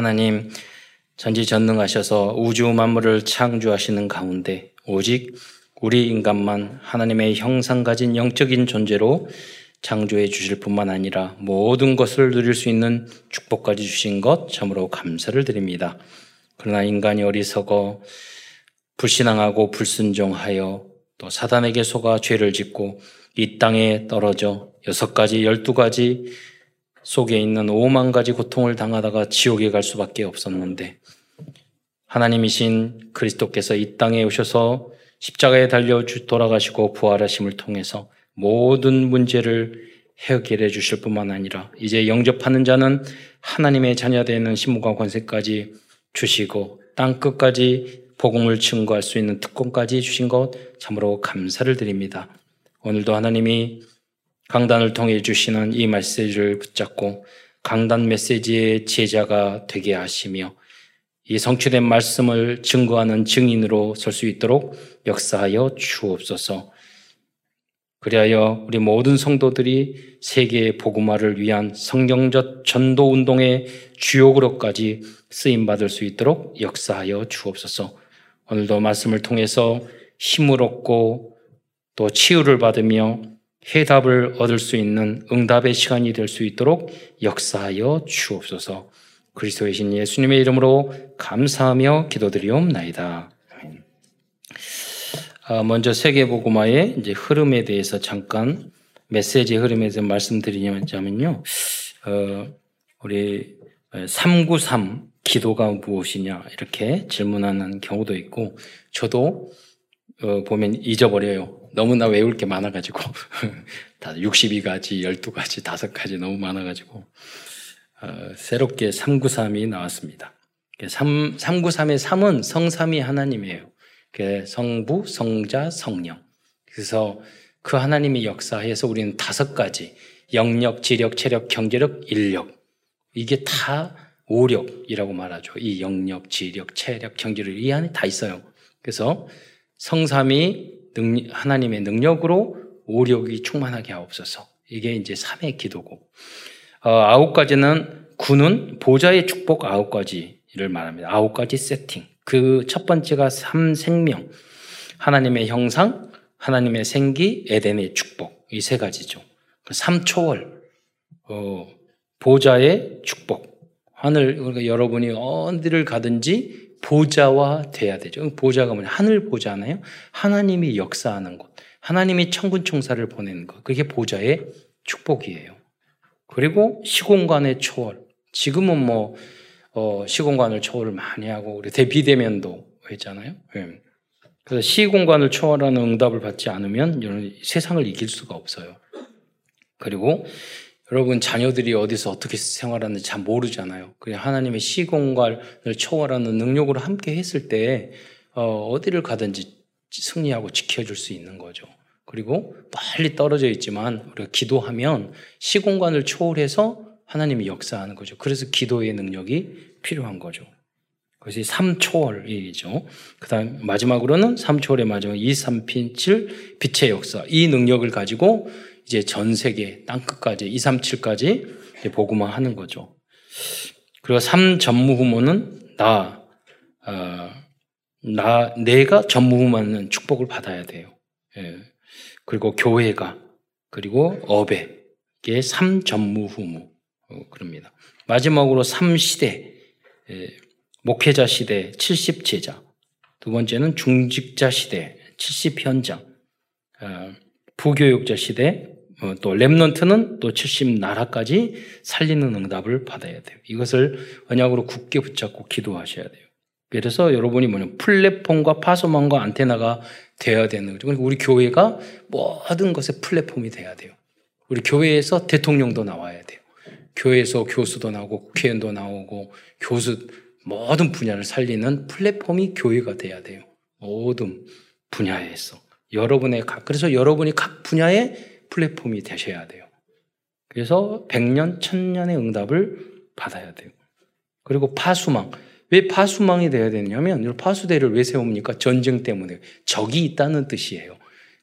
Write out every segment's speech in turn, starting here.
하나님 전지전능하셔서 우주 만물을 창조하시는 가운데 오직 우리 인간만 하나님의 형상 가진 영적인 존재로 창조해 주실 뿐만 아니라 모든 것을 누릴 수 있는 축복까지 주신 것 참으로 감사를 드립니다. 그러나 인간이 어리석어 불신앙하고 불순종하여 또 사단에게 속아 죄를 짓고 이 땅에 떨어져 여섯 가지, 열두 가지 속에 있는 오만 가지 고통을 당하다가 지옥에 갈 수밖에 없었는데 하나님이신 그리스도께서 이 땅에 오셔서 십자가에 달려 돌아가시고 부활하심을 통해서 모든 문제를 해결해 주실 뿐만 아니라 이제 영접하는 자는 하나님의 자녀되는 신무과 권세까지 주시고 땅 끝까지 복음을 증거할 수 있는 특권까지 주신 것 참으로 감사를 드립니다. 오늘도 하나님이 강단을 통해 주시는 이 메시지를 붙잡고 강단 메시지의 제자가 되게 하시며 이 성취된 말씀을 증거하는 증인으로 설 수 있도록 역사하여 주옵소서. 그리하여 우리 모든 성도들이 세계의 복음화를 위한 성경적 전도 운동의 주요 그릇까지 쓰임 받을 수 있도록 역사하여 주옵소서. 오늘도 말씀을 통해서 힘을 얻고 또 치유를 받으며 해답을 얻을 수 있는 응답의 시간이 될 수 있도록 역사하여 주옵소서. 그리스도의 신 예수님의 이름으로 감사하며 기도드리옵나이다. 아, 먼저 세계복음화의 이제 흐름에 대해서 잠깐 메시지 흐름에 대해서 말씀드리자면요. 어, 우리 393 기도가 무엇이냐 이렇게 질문하는 경우도 있고 저도 어, 보면 잊어버려요. 너무나 외울 게 많아가지고 다 62가지, 12가지, 5가지 너무 많아가지고 어, 새롭게 393이 나왔습니다. 3, 393의 3은 성삼이 하나님이에요. 성부, 성자, 성령. 그래서 그 하나님의 역사에서 우리는 다섯 가지 영력, 지력, 체력, 경제력, 인력 이게 다 오력이라고 말하죠. 이 영력, 지력, 체력, 경제력 이 안에 다 있어요. 그래서 성삼이 능, 하나님의 능력으로 오력이 충만하게 하옵소서. 이게 이제 3의 기도고. 어, 아홉 가지는 구는 보좌의 축복 아홉 가지를 말합니다. 아홉 가지 세팅. 그 첫 번째가 삼생명, 하나님의 형상, 하나님의 생기, 에덴의 축복. 이 세 가지죠. 그 삼초월, 어, 보좌의 축복. 하늘, 그러니까 여러분이 어디를 가든지 보좌와 돼야 되죠. 보좌가 뭐냐? 하늘 보좌나요? 하나님이 역사하는 곳. 하나님이 천군 총사를 보내는 것. 그게 보좌의 축복이에요. 그리고 시공간의 초월. 지금은 뭐, 어, 시공간을 초월을 많이 하고, 우리 대비대면도 했잖아요. 네. 그래서 시공간을 초월하는 응답을 받지 않으면 세상을 이길 수가 없어요. 그리고 여러분 자녀들이 어디서 어떻게 생활하는지 잘 모르잖아요. 그냥 하나님의 시공간을 초월하는 능력으로 함께 했을 때 어, 디를 가든지 승리하고 지켜줄 수 있는 거죠. 그리고 멀리 떨어져 있지만 우리가 기도하면 시공간을 초월해서 하나님이 역사하는 거죠. 그래서 기도의 능력이 필요한 거죠. 그것이 3초월이죠. 그 다음 마지막으로는 3초월의 마지막 2, 3, 7 빛의 역사. 이 능력을 가지고 이제 전 세계 땅 끝까지 2, 3, 7까지 복음화 하는 거죠. 그리고 3 전무후무는 나, 어, 나, 내가 전무후무하는 축복을 받아야 돼요. 예. 그리고 교회가, 그리고 업에, 이게 3 전무후무. 어, 그럽니다. 마지막으로 3 시대, 예. 목회자 시대 70 제자. 두 번째는 중직자 시대 70 현장. 어, 부교육자 시대 어, 또 랩넌트는 또 70나라까지 살리는 응답을 받아야 돼요. 이것을 언약으로 굳게 붙잡고 기도하셔야 돼요. 그래서 여러분이 뭐냐 플랫폼과 파소망과 안테나가 되어야 되는 거죠. 그리고 우리 교회가 모든 것의 플랫폼이 돼야 돼요. 우리 교회에서 대통령도 나와야 돼요. 교회에서 교수도 나오고 국회의원도 나오고 교수 모든 분야를 살리는 플랫폼이 교회가 돼야 돼요. 모든 분야에서 여러분의 각 그래서 여러분이 각 분야의 플랫폼이 되셔야 돼요. 그래서 100년, 1000년의 응답을 받아야 돼요. 그리고 파수망. 왜 파수망이 돼야 되냐면 파수대를 왜 세웁니까? 전쟁 때문에 적이 있다는 뜻이에요.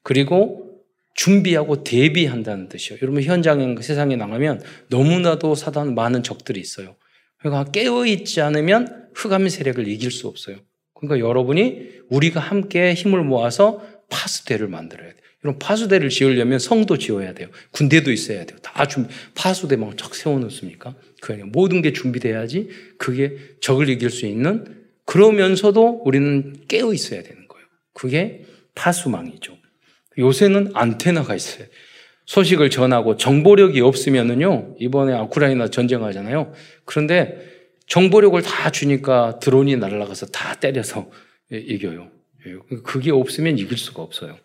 그리고 준비하고 대비한다는 뜻이에요. 여러분 현장에 세상에 나가면 너무나도 사단 많은 적들이 있어요. 그러니까 깨어 있지 않으면 흑암 세력을 이길 수 없어요. 그러니까 여러분이 우리가 함께 힘을 모아서 파수대를 만들어야 돼요. 이런 파수대를 지으려면 성도 지어야 돼요. 군대도 있어야 돼요. 다 준, 파수대 막쫙 세워놓습니까? 그 모든 게 준비돼야지 그게 적을 이길 수 있는 그러면서도 우리는 깨어 있어야 되는 거예요. 그게 파수망이죠. 요새는 안테나가 있어요. 소식을 전하고 정보력이 없으면은요, 이번에 우크라이나 전쟁하잖아요. 그런데 정보력을 다 주니까 드론이 날아가서 다 때려서 이겨요. 그게 없으면 이길 수가 없어요.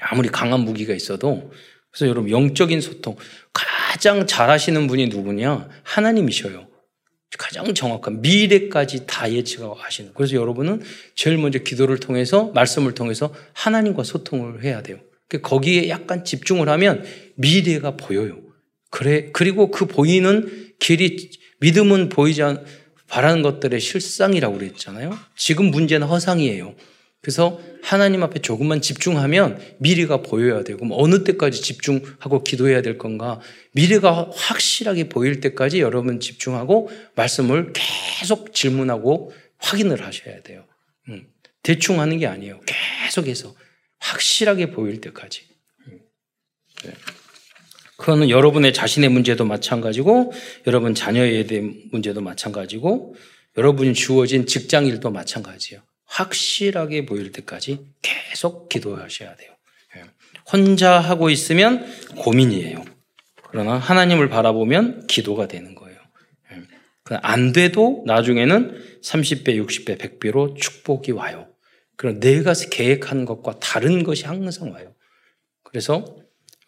아무리 강한 무기가 있어도 그래서 여러분 영적인 소통 가장 잘하시는 분이 누구냐? 하나님이셔요. 가장 정확한 미래까지 다 예측하고 하시는. 그래서 여러분은 제일 먼저 기도를 통해서 말씀을 통해서 하나님과 소통을 해야 돼요. 거기에 약간 집중을 하면 미래가 보여요. 그래 그리고 그 보이는 길이 믿음은 보이지 않 바라는 것들의 실상이라고 그랬잖아요. 지금 문제는 허상이에요. 그래서 하나님 앞에 조금만 집중하면 미래가 보여야 되고 뭐 어느 때까지 집중하고 기도해야 될 건가 미래가 확실하게 보일 때까지 여러분 집중하고 말씀을 계속 질문하고 확인을 하셔야 돼요. 음, 대충 하는 게 아니에요. 계속해서 확실하게 보일 때까지. 음, 네. 그거는 여러분의 자신의 문제도 마찬가지고 여러분 자녀에 대한 문제도 마찬가지고 여러분이 주어진 직장 일도 마찬가지예요. 확실하게 보일 때까지 계속 기도하셔야 돼요. 예. 혼자 하고 있으면 고민이에요. 그러나 하나님을 바라보면 기도가 되는 거예요. 예. 안 돼도 나중에는 30배, 60배, 100배로 축복이 와요. 그럼 내가 계획한 것과 다른 것이 항상 와요. 그래서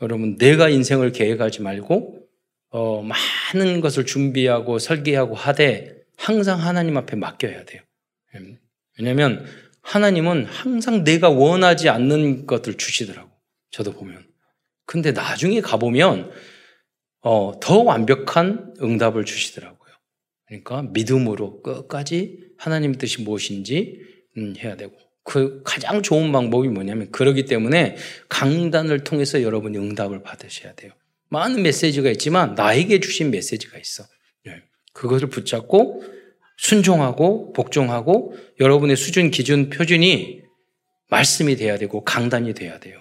여러분 내가 인생을 계획하지 말고 어, 많은 것을 준비하고 설계하고 하되 항상 하나님 앞에 맡겨야 돼요. 예. 왜냐하면 하나님은 항상 내가 원하지 않는 것들 주시더라고. 저도 보면. 근데 나중에 가보면 어, 더 완벽한 응답을 주시더라고요. 그러니까 믿음으로 끝까지 하나님 뜻이 무엇인지 음, 해야 되고 그 가장 좋은 방법이 뭐냐면 그러기 때문에 강단을 통해서 여러분이 응답을 받으셔야 돼요. 많은 메시지가 있지만 나에게 주신 메시지가 있어. 네. 그것을 붙잡고 순종하고 복종하고 여러분의 수준, 기준, 표준이 말씀이 돼야 되고 강단이 돼야 돼요.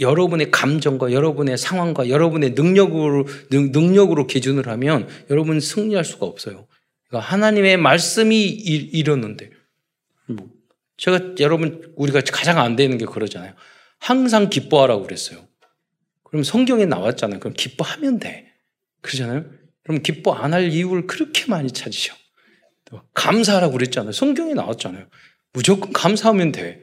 여러분의 감정과 여러분의 상황과 여러분의 능력으로, 능 력으로 기준을 하면 여러분 승리할 수가 없어요. 그러니까 하나님의 말씀이 이뤘는데, 뭐, 제가 여러분, 우리가 가장 안 되는 게 그러잖아요. 항상 기뻐하라고 그랬어요. 그럼 성경에 나왔잖아요. 그럼 기뻐하면 돼. 그러잖아요. 그럼 기뻐 안 할 이유를 그렇게 많이 찾으셔. 감사하라고 그랬잖아요. 성경에 나왔잖아요. 무조건 감사하면 돼.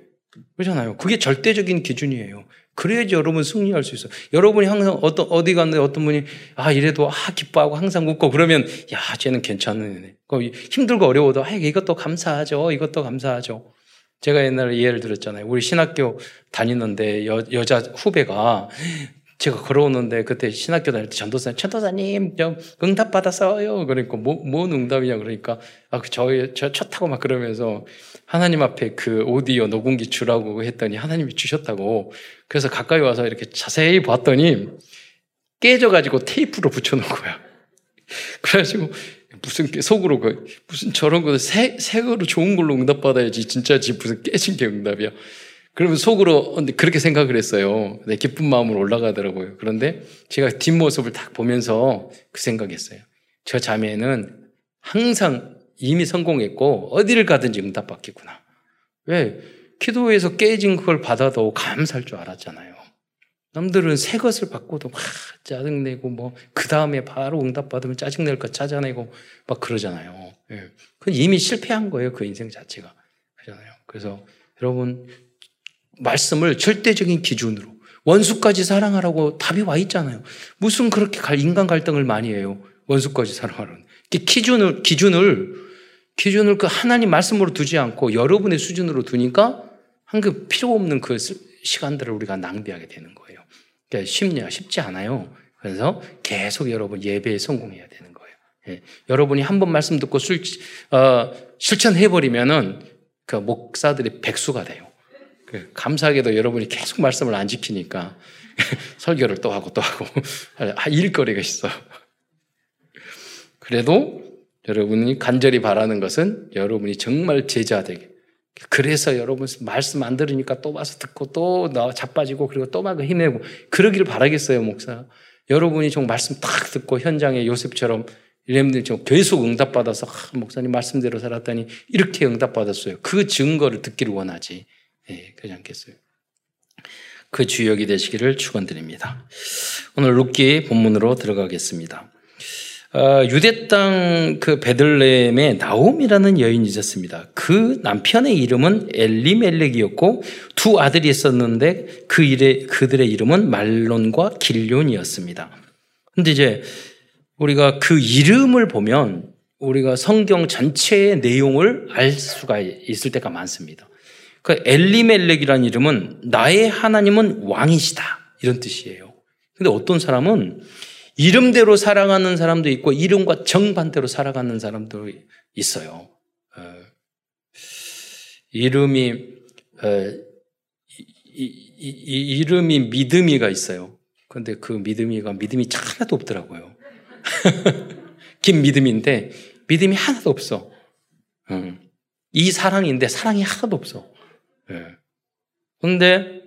그렇잖아요. 그게 절대적인 기준이에요. 그래야지 여러분 승리할 수 있어요. 여러분이 항상 어떤, 어디 갔는데 어떤 분이, 아, 이래도, 아, 기뻐하고 항상 웃고 그러면, 야, 쟤는 괜찮은 애네. 힘들고 어려워도, 아, 이것도 감사하죠. 이것도 감사하죠. 제가 옛날에 예를 들었잖아요. 우리 신학교 다니는데 여, 여자 후배가 제가 걸어오는데 그때 신학교 다닐 때 전도사님, 전도사님, 좀 응답 받았어요. 그러니까 뭐, 뭔 응답이냐 그러니까 아, 그 저, 저 첫 타고 막 그러면서 하나님 앞에 그 오디오 녹음기 주라고 했더니 하나님이 주셨다고. 그래서 가까이 와서 이렇게 자세히 봤더니 깨져가지고 테이프로 붙여놓은 거야. 그래가지고 무슨 속으로 그 무슨 저런 거 새, 새 거로 좋은 걸로 응답 받아야지 진짜지 무슨 깨진 게 응답이야. 그러면 속으로 그렇게 생각을 했어요. 네, 기쁜 마음으로 올라가더라고요. 그런데 제가 뒷모습을 딱 보면서 그 생각했어요. 저 자매는 항상 이미 성공했고 어디를 가든지 응답받겠구나. 왜? 기도에서 깨진 그걸 받아도 감사할 줄 알았잖아요. 남들은 새 것을 받고도 막 짜증내고 뭐 그 다음에 바로 응답 받으면 짜증낼 거 찾아내고 막 그러잖아요. 예. 그건 이미 실패한 거예요. 그 인생 자체가. 그러잖아요. 그래서 여러분 말씀을 절대적인 기준으로 원수까지 사랑하라고 답이 와 있잖아요. 무슨 그렇게 인간 갈등을 많이 해요. 원수까지 사랑하라는. 기준을, 기준을, 기준을 그 하나님 말씀으로 두지 않고 여러분의 수준으로 두니까 한그 필요 없는 그 시간들을 우리가 낭비하게 되는 거예요. 그러니까 쉽냐? 쉽지 않아요. 그래서 계속 여러분 예배에 성공해야 되는 거예요. 예. 여러분이 한 번 말씀 듣고 술, 어, 실천해버리면은 그 목사들이 백수가 돼요. 그 감사하게도 여러분이 계속 말씀을 안 지키니까 설교를 또 하고 또 하고 할 일거리가 있어. 그래도 여러분이 간절히 바라는 것은 여러분이 정말 제자 되게. 그래서 여러분 말씀 안 들으니까 또 와서 듣고 또 자빠지고 그리고 또 막 힘내고 그러기를 바라겠어요, 목사. 여러분이 좀 말씀 딱 듣고 현장에 요셉처럼 이렘들 좀 계속 응답받아서 아, 목사님 말씀대로 살았더니 이렇게 응답받았어요. 그 증거를 듣기를 원하지. 예, 그렇지 않겠어요? 그 주역이 되시기를 축원드립니다. 오늘 룻기 본문으로 들어가겠습니다. 어, 유대 땅 그 베들레헴에 나옴이라는 여인이 있었습니다. 그 남편의 이름은 엘리멜렉이었고 두 아들이 있었는데 그 일에 그들의 이름은 말론과 길론이었습니다. 근데 이제 우리가 그 이름을 보면 우리가 성경 전체의 내용을 알 수가 있을 때가 많습니다. 그 엘리멜렉이라는 이름은 나의 하나님은 왕이시다 이런 뜻이에요. 근데 어떤 사람은 이름대로 살아가는 사람도 있고 이름과 정반대로 살아가는 사람도 있어요. 어, 이름이 어, 이, 이, 이, 이 름이 믿음이가 있어요. 근데 그 믿음이가 믿음이 하나도 없더라고요. 김믿음인데 믿음이 하나도 없어. 어. 이 사랑인데 사랑이 하나도 없어. 예. 근데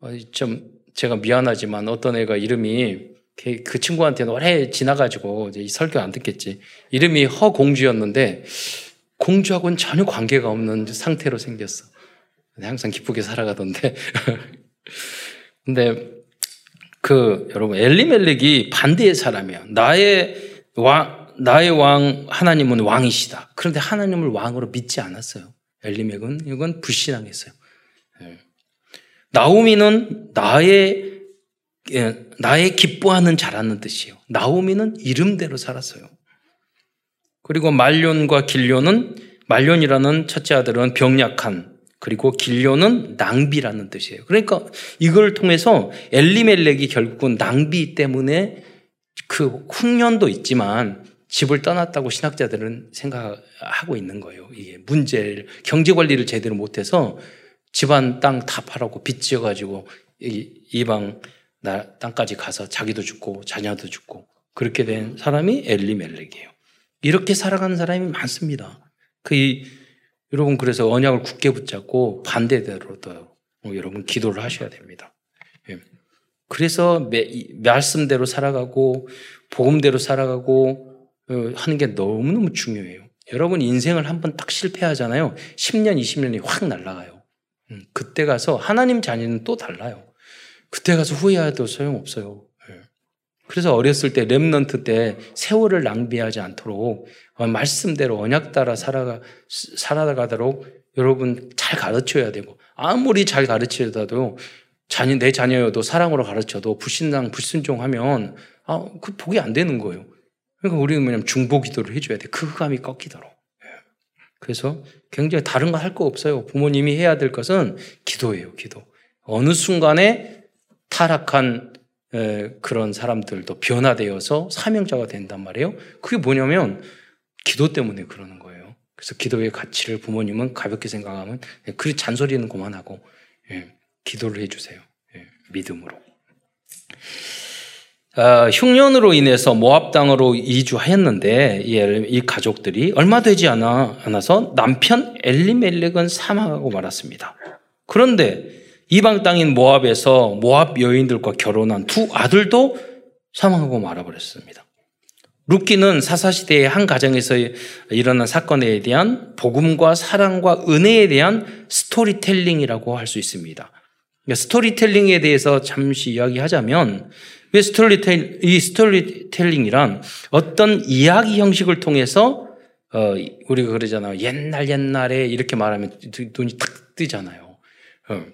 어, 좀 제가 미안하지만 어떤 애가 이름이 그 친구한테는 오래 지나가지고 이제 설교 안 듣겠지. 이름이 허공주였는데 공주하고는 전혀 관계가 없는 상태로 생겼어. 항상 기쁘게 살아가던데. 근데 그 여러분 엘리멜렉이 반대의 사람이야. 나의 왕 나의 왕 하나님은 왕이시다. 그런데 하나님을 왕으로 믿지 않았어요. 엘리멜렉은 이건 불신앙했어요. 예. 나오미는 나의 예, 나의 기뻐하는 자라는 뜻이에요. 나오미는 이름대로 살았어요. 그리고 말론과 길련은 말론이라는 첫째 아들은 병약한 그리고 길련은 낭비라는 뜻이에요. 그러니까 이걸 통해서 엘리멜렉이 결국은 낭비 때문에 그 흉년도 있지만 집을 떠났다고 신학자들은 생각하고 있는 거예요. 이게 문제를 경제 관리를 제대로 못해서 집안 땅 다 팔았고 빚 지어가지고 이방 땅까지 가서 자기도 죽고 자녀도 죽고 그렇게 된 사람이 엘리멜렉이에요. 이렇게 살아가는 사람이 많습니다. 그 여러분 그래서 언약을 굳게 붙잡고 반대대로도 어, 여러분 기도를 하셔야 됩니다. 예. 그래서 매, 말씀대로 살아가고 복음대로 살아가고 어, 하는 게 너무너무 중요해요. 여러분 인생을 한번 딱 실패하잖아요. 10년, 20년이 확 날아가요. 음, 그때 가서 하나님 자녀는 또 달라요. 그때 가서 후회해도 소용없어요. 예. 그래서 어렸을 때 remnant 때 세월을 낭비하지 않도록 어, 말씀대로 언약 따라 살아가 살아가도록 여러분 잘 가르쳐야 되고 아무리 잘 가르쳐도 자녀 내 자녀여도 사랑으로 가르쳐도 불신당 불순종하면 아그 복이 안 되는 거예요. 그러니까 우리는 뭐냐면 중보 기도를 해줘야 돼. 그 흑암이 꺾이도록. 예. 그래서 굉장히 다른 거 할 거 없어요. 부모님이 해야 될 것은 기도예요. 기도. 어느 순간에 타락한 그런 사람들도 변화되어서 사명자가 된단 말이에요. 그게 뭐냐면 기도 때문에 그러는 거예요. 그래서 기도의 가치를 부모님은 가볍게 생각하면 그 잔소리는 그만하고 예, 기도를 해주세요. 예, 믿음으로. 아, 흉년으로 인해서 모압 땅으로 이주하였는데 이 가족들이 얼마 되지 않아, 않아서 남편 엘리멜렉은 사망하고 말았습니다. 그런데 이방 땅인 모압에서 모압 여인들과 결혼한 두 아들도 사망하고 말아버렸습니다. 룻기는 사사시대의 한 가정에서 일어난 사건에 대한 복음과 사랑과 은혜에 대한 스토리텔링이라고 할 수 있습니다. 스토리텔링에 대해서 잠시 이야기하자면 왜 스토리텔 이 스토리텔링이란 어떤 이야기 형식을 통해서 어, 우리가 그러잖아요. 옛날 옛날에 이렇게 말하면 눈이 탁 뜨잖아요. 어,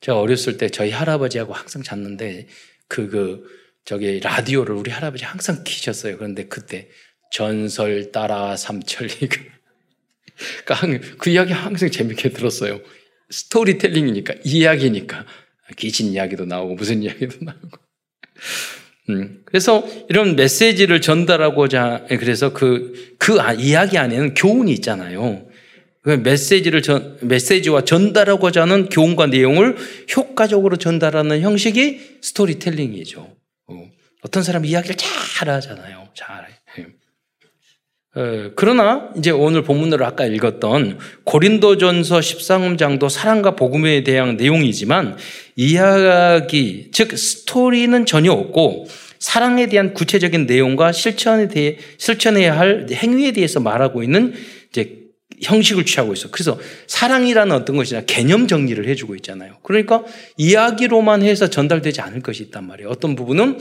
제가 어렸을 때 저희 할아버지하고 항상 잤는데 그, 그, 저기 라디오를 우리 할아버지 항상 키셨어요. 그런데 그때 전설 따라 삼천리. 그러니까 그 이야기 항상 재밌게 들었어요. 스토리텔링이니까, 이야기니까. 귀신 이야기도 나오고, 무슨 이야기도 나오고. 음, 그래서 이런 메시지를 전달하고자, 그래서 그, 그 아, 이야기 안에는 교훈이 있잖아요. 그 메시지를 전, 메시지와 전달하고자 하는 교훈과 내용을 효과적으로 전달하는 형식이 스토리텔링이죠. 어, 어떤 사람이 이야기를 잘 하잖아요. 잘. 어, 그러나 이제 오늘 본문으로 아까 읽었던 고린도전서 13장도 사랑과 복음에 대한 내용이지만 이야기 즉 스토리는 전혀 없고 사랑에 대한 구체적인 내용과 실천에 대해 실천해야 할 행위에 대해서 말하고 있는 이제 형식을 취하고 있어. 그래서 사랑이라는 어떤 것이냐 개념 정리를 해주고 있잖아요. 그러니까 이야기로만 해서 전달되지 않을 것이 있단 말이에요. 어떤 부분은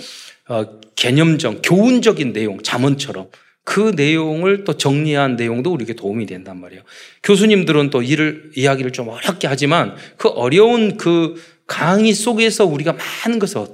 어, 개념적, 교훈적인 내용, 자문처럼 그 내용을 또 정리한 내용도 우리에게 도움이 된단 말이에요. 교수님들은 또 일을 이야기를 좀 어렵게 하지만 그 어려운 그 강의 속에서 우리가 많은 것을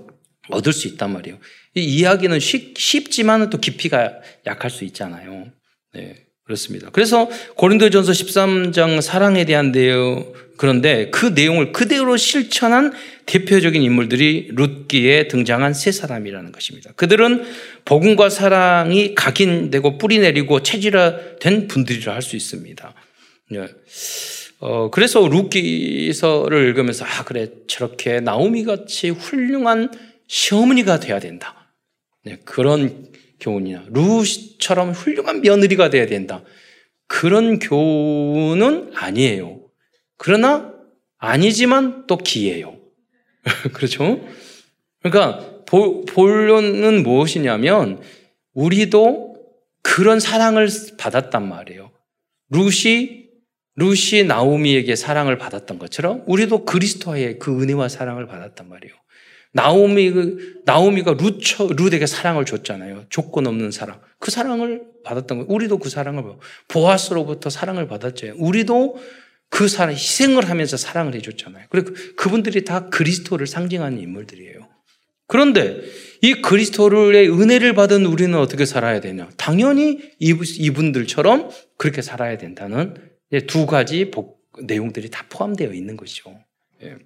얻을 수 있단 말이에요. 이 이야기는 쉽, 쉽지만 또 깊이가 약할 수 있잖아요. 네. 그렇습니다. 그래서 고린도전서 13장 사랑에 대한 내용 그런데 그 내용을 그대로 실천한 대표적인 인물들이 룻기에 등장한 세 사람이라는 것입니다. 그들은 복음과 사랑이 각인되고 뿌리내리고 체질화된 분들이라 할 수 있습니다. 네. 어, 그래서 룻기서를 읽으면서 아 그래 저렇게 나오미 같이 훌륭한 시어머니가 돼야 된다. 네, 그런 교훈이나 루처럼 훌륭한 며느리가 돼야 된다. 그런 교훈은 아니에요. 그러나 아니지만 또 기예요. 그렇죠? 그러니까 본론은 무엇이냐면 우리도 그런 사랑을 받았단 말이에요. 루시 루시 나오미에게 사랑을 받았던 것처럼 우리도 그리스도의 그 은혜와 사랑을 받았단 말이에요. 나오미, 그, 나오미가 루처, 룻에게 사랑을 줬잖아요. 조건 없는 사랑. 그 사랑을 받았던 거예요. 우리도 그 사랑을 보아스로부터 사랑을 받았죠. 우리도 그 사랑, 희생을 하면서 사랑을 해줬잖아요. 그리고 그분들이 다 그리스도를 상징하는 인물들이에요. 그런데 이 그리스도의 은혜를 받은 우리는 어떻게 살아야 되냐? 당연히 이분들처럼 그렇게 살아야 된다는 두 가지 내용들이 다 포함되어 있는 것이죠. 예.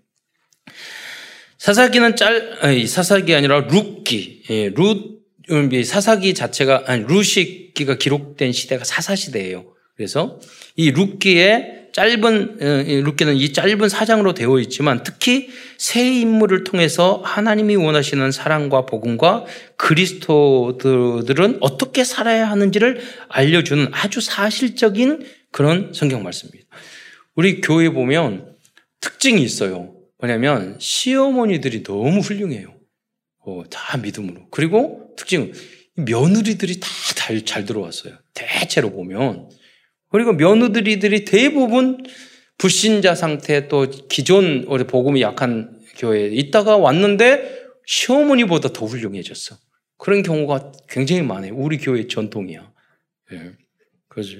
사사기는 짤, 아니, 사사기 아니라 룻기. 예, 룻, 음, 사사기 자체가, 아니, 룻시기가 기록된 시대가 사사시대예요. 그래서 이 룻기에 짧은, 어, 룻기는 이 짧은 사장으로 되어 있지만 특히 새 인물을 통해서 하나님이 원하시는 사랑과 복음과 그리스도들은 어떻게 살아야 하는지를 알려주는 아주 사실적인 그런 성경 말씀입니다. 우리 교회 보면 특징이 있어요. 뭐냐면 시어머니들이 너무 훌륭해요. 어, 다 믿음으로. 그리고 특징은 며느리들이 다잘 들어왔어요. 대체로 보면. 그리고 며느리들이 대부분 불신자 상태 또 기존 우리 복음이 약한 교회에 있다가 왔는데 시어머니보다 더 훌륭해졌어. 그런 경우가 굉장히 많아요. 우리 교회 전통이야. 예. 그래서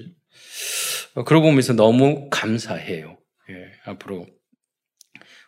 그러고 보면서 너무 감사해요. 예. 앞으로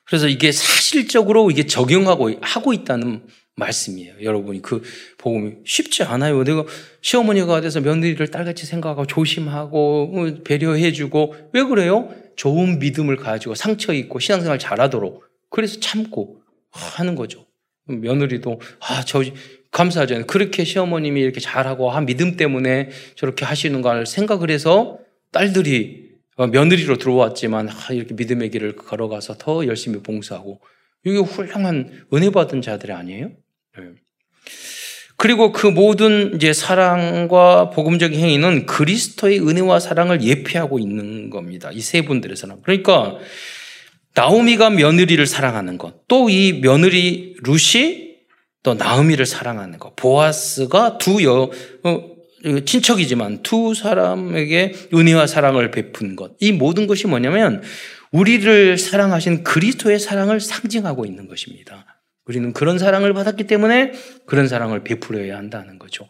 그래서 이게 사실적으로 이게 적용하고 하고 있다는 말씀이에요. 여러분이 그 복음이 쉽지 않아요. 내가 시어머니가 돼서 며느리를 딸같이 생각하고 조심하고 어, 배려해주고 왜 그래요? 좋은 믿음을 가지고 상처 있고 신앙생활 잘하도록 그래서 참고 하는 거죠. 며느리도 아저 감사하잖아요. 그렇게 시어머님이 이렇게 잘하고 한 믿음 때문에 저렇게 하시는 걸 생각을 해서 딸들이 어, 며느리로 들어왔지만 이렇게 믿음의 길을 걸어가서 더 열심히 봉사하고 이게 훌륭한 은혜 받은 자들이 아니에요? 네. 그리고 그 모든 이제 사랑과 복음적인 행위는 그리스도의 은혜와 사랑을 예표하고 있는 겁니다. 이세 사랑. 그러니까 나오미가 며느리를 사랑하는 것, 또 이 며느리 루시 또 나오미를 사랑하는 것, 보아스가 두 여, 어, 친척이지만 두 사람에게 은혜와 사랑을 베푼 것. 이 모든 것이 뭐냐면 우리를 사랑하신 그리스도의 사랑을 상징하고 있는 것입니다. 우리는 그런 사랑을 받았기 때문에 그런 사랑을 베풀어야 한다는 거죠.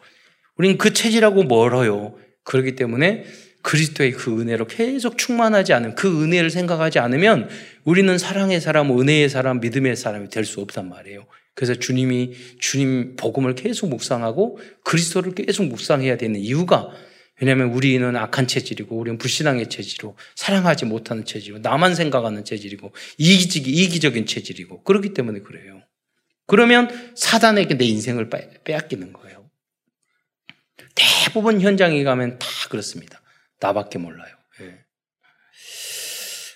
우리는 그 체질하고 멀어요. 그렇기 때문에 그리스도의 그 은혜로 계속 충만하지 않은 그 은혜를 생각하지 않으면 우리는 사랑의 사람, 은혜의 사람, 믿음의 사람이 될 수 없단 말이에요. 그래서 주님이 주님 복음을 계속 묵상하고 그리스도를 계속 묵상해야 되는 이유가 왜냐하면 우리는 악한 체질이고 우리는 불신앙의 체질이고 사랑하지 못하는 체질이고 나만 생각하는 체질이고 이기적, 이기적인 체질이고 그렇기 때문에 그래요. 그러면 사단에게 내 인생을 빼앗기는 거예요. 대부분 현장에 가면 다 그렇습니다. 나밖에 몰라요.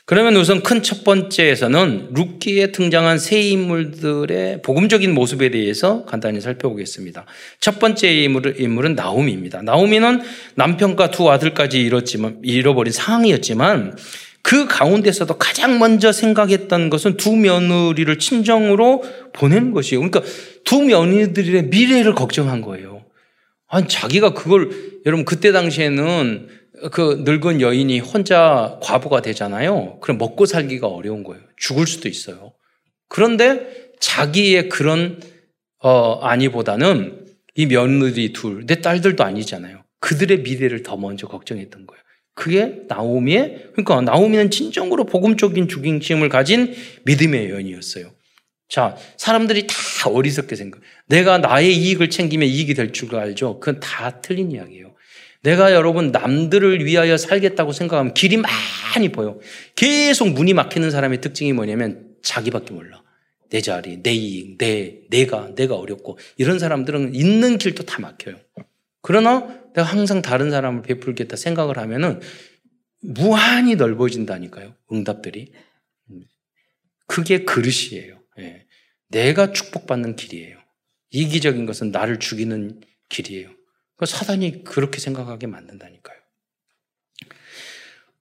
예. 그러면 우선 큰 첫 번째에서는 룻기에 등장한 새 인물들의 복음적인 모습에 대해서 간단히 살펴보겠습니다. 첫 번째 인물은 나오미입니다. 나오미는 남편과 두 아들까지 잃었지만, 잃어버린 상황이었지만 그 가운데서도 가장 먼저 생각했던 것은 두 며느리를 친정으로 보낸 것이에요. 그러니까 두 며느리들의 미래를 걱정한 거예요. 아니, 자기가 그걸, 여러분, 그때 당시에는 그 늙은 여인이 혼자 과부가 되잖아요. 그럼 먹고 살기가 어려운 거예요. 죽을 수도 있어요. 그런데 자기의 그런 어, 아니보다는 이 며느리 둘, 내 딸들도 아니잖아요. 그들의 미래를 더 먼저 걱정했던 거예요. 그게 나오미의 그러니까 나오미는 진정으로 복음적인 주경심을 가진 믿음의 여인이었어요. 자, 사람들이 다 어리석게 생각. 내가 나의 이익을 챙기면 이익이 될 줄 알죠. 그건 다 틀린 이야기예요. 내가 여러분 남들을 위하여 살겠다고 생각하면 길이 많이 보여. 계속 문이 막히는 사람의 특징이 뭐냐면 자기밖에 몰라. 내 자리, 내 이익, 내, 내가, 내가 어렵고 이런 사람들은 있는 길도 다 막혀요. 그러나 내가 항상 다른 사람을 베풀겠다 생각을 하면은 무한히 넓어진다니까요. 응답들이. 그게 그릇이에요. 예. 내가 축복받는 길이에요. 이기적인 것은 나를 죽이는 길이에요. 그 사단이 그렇게 생각하게 만든다니까요.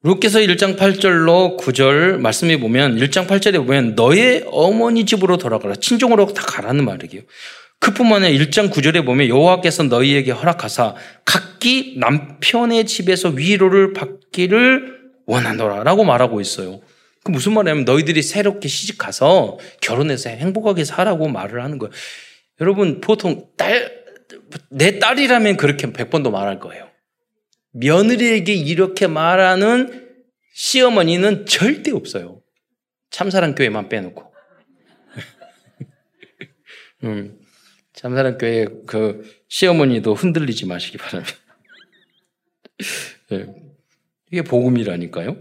룻께서 1장 8절로 9절 말씀해 보면 1장 8절에 보면 너의 어머니 집으로 돌아가라. 친정으로 다 가라는 말이에요. 그뿐만 아니라 1장 9절에 보면 여호와께서 너희에게 허락하사 각기 남편의 집에서 위로를 받기를 원하노라라고 말하고 있어요. 그 무슨 말이냐면 너희들이 새롭게 시집 가서 결혼해서 행복하게 살라고 말을 하는 거예요. 여러분 보통 딸 내 딸이라면 그렇게 백 번도 말할 거예요. 며느리에게 이렇게 말하는 시어머니는 절대 없어요. 참사랑 교회만 빼놓고. 음, 참사랑 교회 그 시어머니도 흔들리지 마시기 바랍니다. 네. 이게 복음이라니까요.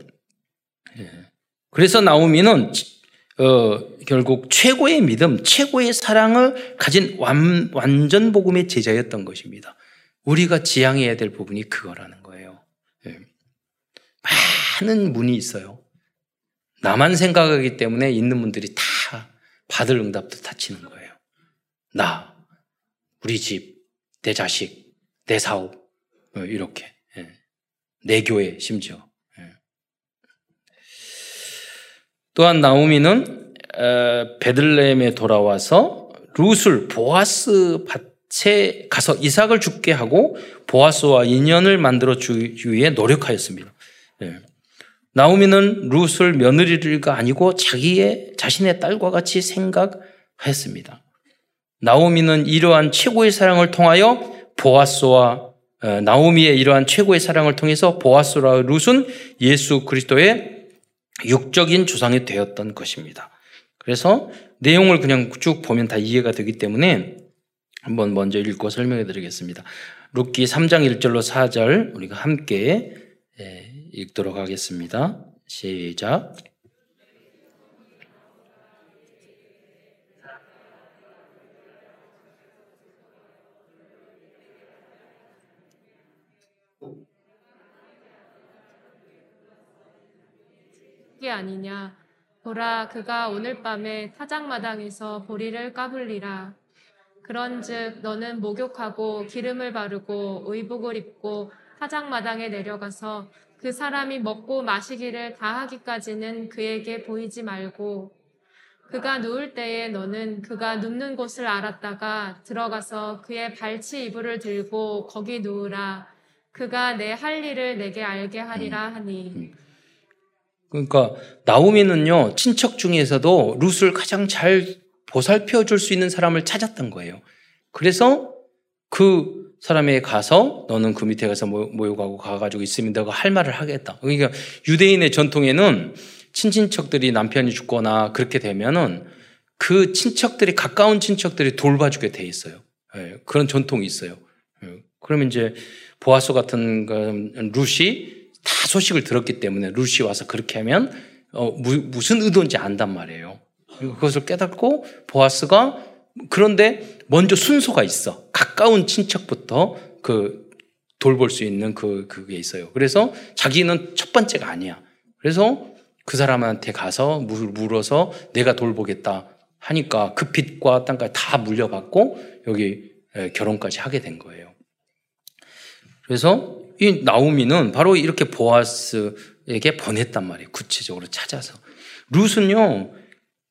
네. 그래서 나오미는 어, 결국 최고의 믿음, 최고의 사랑을 가진 완, 완전 복음의 제자였던 것입니다. 우리가 지향해야 될 부분이 그거라는 거예요. 네. 많은 문이 있어요. 나만 생각하기 때문에 있는 분들이 다 받을 응답도 다치는 거예요. 나, 우리 집, 내 자식, 내 사업, 어, 이렇게. 예. 내 교회, 심지어. 또한 나오미는 베들레헴에 돌아와서 룻을 보아스 밭에 가서 이삭을 죽게 하고 보아스와 인연을 만들어 주기 위해 노력하였습니다. 네. 나오미는 룻을 며느리가 아니고 자기의 자신의 딸과 같이 생각했습니다. 나오미는 이러한 최고의 사랑을 통하여 보아스와 나오미의 이러한 최고의 사랑을 통해서 보아스와 룻은 예수 그리스도의 육적인 조상이 되었던 것입니다. 그래서 내용을 그냥 쭉 보면 다 이해가 되기 때문에 한번 먼저 읽고 설명해 드리겠습니다. 룻기 3장 1절로 4절 우리가 함께 예, 읽도록 하겠습니다. 시작. 게 아니냐. 보라, 그가 오늘 밤에 타작마당에서 보리를 까불리라. 그런즉 너는 목욕하고 기름을 바르고 의복을 입고 타작마당에 내려가서 그 사람이 먹고 마시기를 다 하기까지는 그에게 보이지 말고 그가 누울 때에 너는 그가 눕는 곳을 알았다가 들어가서 그의 발치 이불을 들고 거기 누우라. 그가 내 할 일을 내게 알게 하리라 하니. 음. 그러니까 나오미는요 친척 중에서도 룻을 가장 잘 보살펴 줄 수 있는 사람을 찾았던 거예요. 그래서 그 사람에 가서 너는 그 밑에 가서 모욕하고 가가지고 있으면 너가 할 말을 하겠다. 그러니까 유대인의 전통에는 친친척들이 남편이 죽거나 그렇게 되면은 그 친척들이 가까운 친척들이 돌봐주게 돼 있어요. 네, 그런 전통이 있어요. 네, 그러면 이제 보아소 같은 룻이 다 소식을 들었기 때문에 루시 와서 그렇게 하면 어, 무, 슨 의도인지 안단 말이에요. 그것을 깨닫고 보아스가 그런데 먼저 순서가 있어. 가까운 친척부터 그 돌볼 수 있는 그 그게 있어요. 그래서 자기는 첫 번째가 아니야. 그래서 그 사람한테 가서 물어서 내가 돌보겠다 하니까 그 빚과 땅까지 다 물려받고 여기 결혼까지 하게 된 거예요. 그래서 이 나오미는 바로 이렇게 보아스에게 보냈단 말이에요. 구체적으로 찾아서. 룻은요,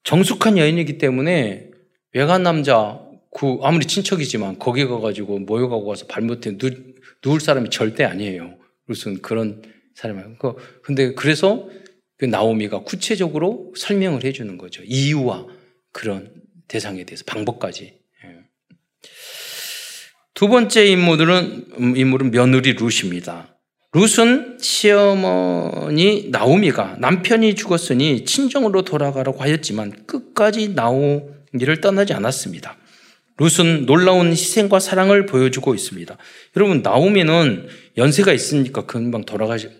정숙한 여인이기 때문에 외간 남자, 그 아무리 친척이지만 거기 가가지고 모여가고 가서 발못해 누울 사람이 절대 아니에요. 룻은 그런 사람이에요. 그, 근데 그래서 그 나오미가 구체적으로 설명을 해주는 거죠. 이유와 그런 대상에 대해서 방법까지. 예. 두 번째 인물은, 음, 인물은 며느리 룻입니다. 룻은 시어머니 나오미가 남편이 죽었으니 친정으로 돌아가라고 하였지만 끝까지 나오미를 떠나지 않았습니다. 룻은 놀라운 희생과 사랑을 보여주고 있습니다. 여러분, 나오미는 연세가 있으니까 금방 돌아가실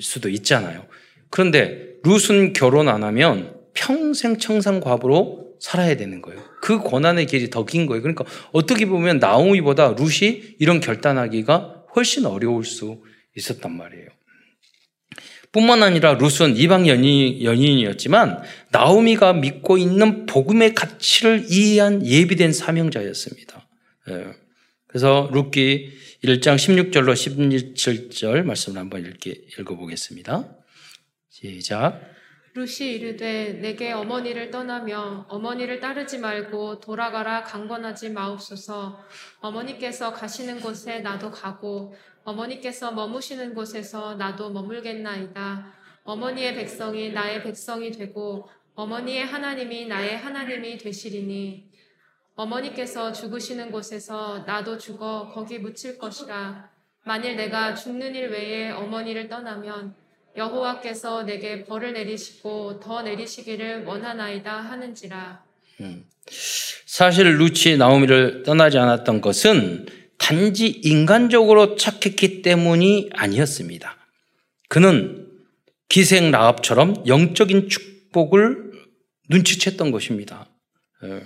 수도 있잖아요. 그런데 룻은 결혼 안 하면 평생 청산과부로 살아야 되는 거예요. 그 고난의 길이 더 긴 거예요. 그러니까 어떻게 보면 나오미보다 룻이 이런 결단하기가 훨씬 어려울 수 있었단 말이에요. 뿐만 아니라 룻은 이방 연인, 연인이었지만 나오미가 믿고 있는 복음의 가치를 이해한 예비된 사명자였습니다. 예. 그래서 룻기 1장 16절로 17절 말씀을 한번 읽어보겠습니다. 시작. 루시 이르되 내게 어머니를 떠나며 어머니를 따르지 말고 돌아가라 강권하지 마옵소서. 어머니께서 가시는 곳에 나도 가고 어머니께서 머무시는 곳에서 나도 머물겠나이다. 어머니의 백성이 나의 백성이 되고 어머니의 하나님이 나의 하나님이 되시리니. 어머니께서 죽으시는 곳에서 나도 죽어 거기 묻힐 것이라. 만일 내가 죽는 일 외에 어머니를 떠나면 여호와께서 내게 벌을 내리시고 더 내리시기를 원하나이다 하는지라. 음. 사실 루치 나오미를 떠나지 않았던 것은 단지 인간적으로 착했기 때문이 아니었습니다. 그는 기생 라합처럼 영적인 축복을 눈치챘던 것입니다. 예.